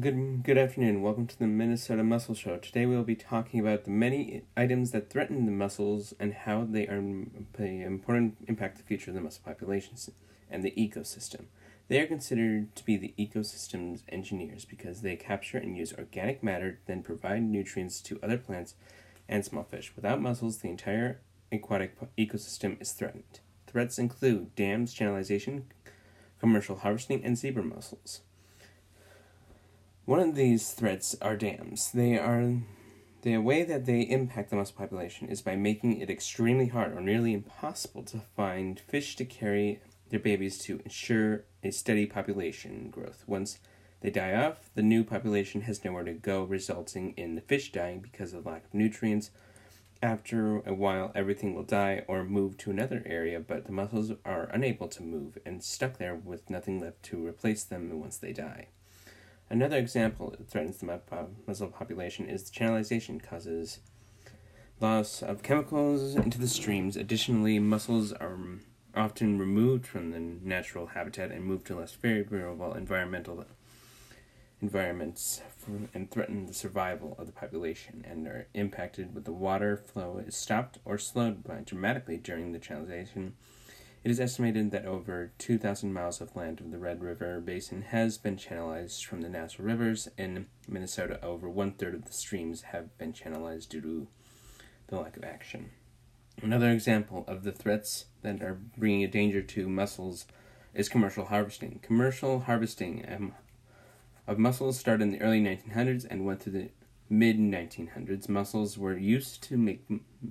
Good good afternoon. Welcome to the Minnesota Mussel Show. Today we will be talking about the many items that threaten the mussels and how they are play an important impact the future of the mussel populations and the ecosystem. They are considered to be the ecosystem's engineers because they capture and use organic matter, then provide nutrients to other plants and small fish. Without mussels, the entire aquatic ecosystem is threatened. Threats include dams, channelization, commercial harvesting, and zebra mussels. One of these threats are dams. They are the way that they impact the mussel population is by making it extremely hard or nearly impossible to find fish to carry their babies to ensure a steady population growth. Once they die off, the new population has nowhere to go, resulting in the fish dying because of lack of nutrients. After a while, everything will die or move to another area, but the mussels are unable to move and stuck there with nothing left to replace them once they die. Another example that threatens the mussel uh, population is channelization causes loss of chemicals into the streams. Additionally, mussels are often removed from the natural habitat and moved to less favorable environmental environments and threaten the survival of the population and are impacted with the water flow is stopped or slowed by dramatically during the channelization it is estimated that over 2,000 miles of land of the Red River Basin has been channelized from the natural rivers. In Minnesota, over one third of the streams have been channelized due to the lack of action. Another example of the threats that are bringing a danger to mussels is commercial harvesting. Commercial harvesting um, of mussels started in the early 1900s and went through the mid 1900s, mussels were used to make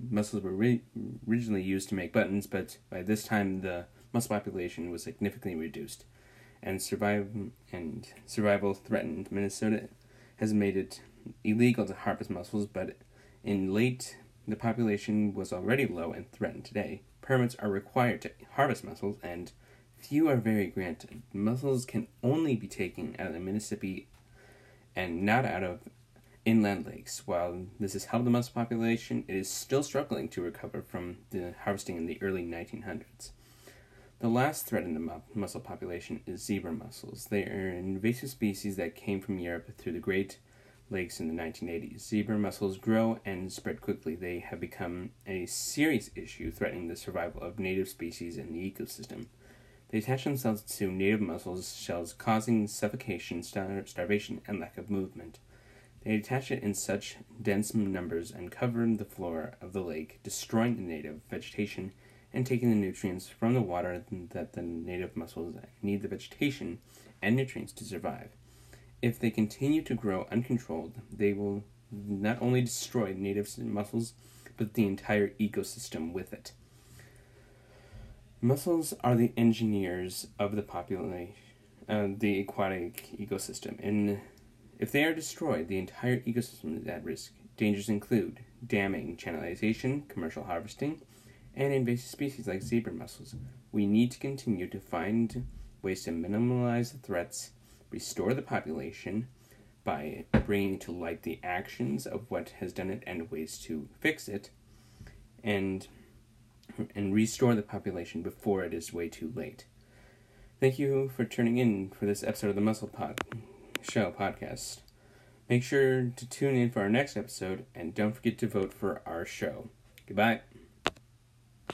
mussels were ri- originally used to make buttons, but by this time the mussel population was significantly reduced, and survive and survival threatened. Minnesota has made it illegal to harvest mussels, but in late the population was already low and threatened today. Permits are required to harvest mussels, and few are very granted. Mussels can only be taken out of the Mississippi and not out of inland lakes. While this has helped the mussel population, it is still struggling to recover from the harvesting in the early 1900s. The last threat in the mussel population is zebra mussels. They are an invasive species that came from Europe through the Great Lakes in the 1980s. Zebra mussels grow and spread quickly. They have become a serious issue threatening the survival of native species in the ecosystem. They attach themselves to native mussels shells, causing suffocation, star- starvation, and lack of movement. They attach it in such dense numbers and cover the floor of the lake, destroying the native vegetation and taking the nutrients from the water that the native mussels need the vegetation and nutrients to survive. If they continue to grow uncontrolled, they will not only destroy native mussels, but the entire ecosystem with it. Mussels are the engineers of the population, uh, the aquatic ecosystem. In if they are destroyed, the entire ecosystem is at risk. Dangers include damming, channelization, commercial harvesting, and invasive species like zebra mussels. We need to continue to find ways to minimize the threats, restore the population by bringing to light the actions of what has done it and ways to fix it, and and restore the population before it is way too late. Thank you for tuning in for this episode of the Mussel Pod show podcast. Make sure to tune in for our next episode and don't forget to vote for our show. Goodbye.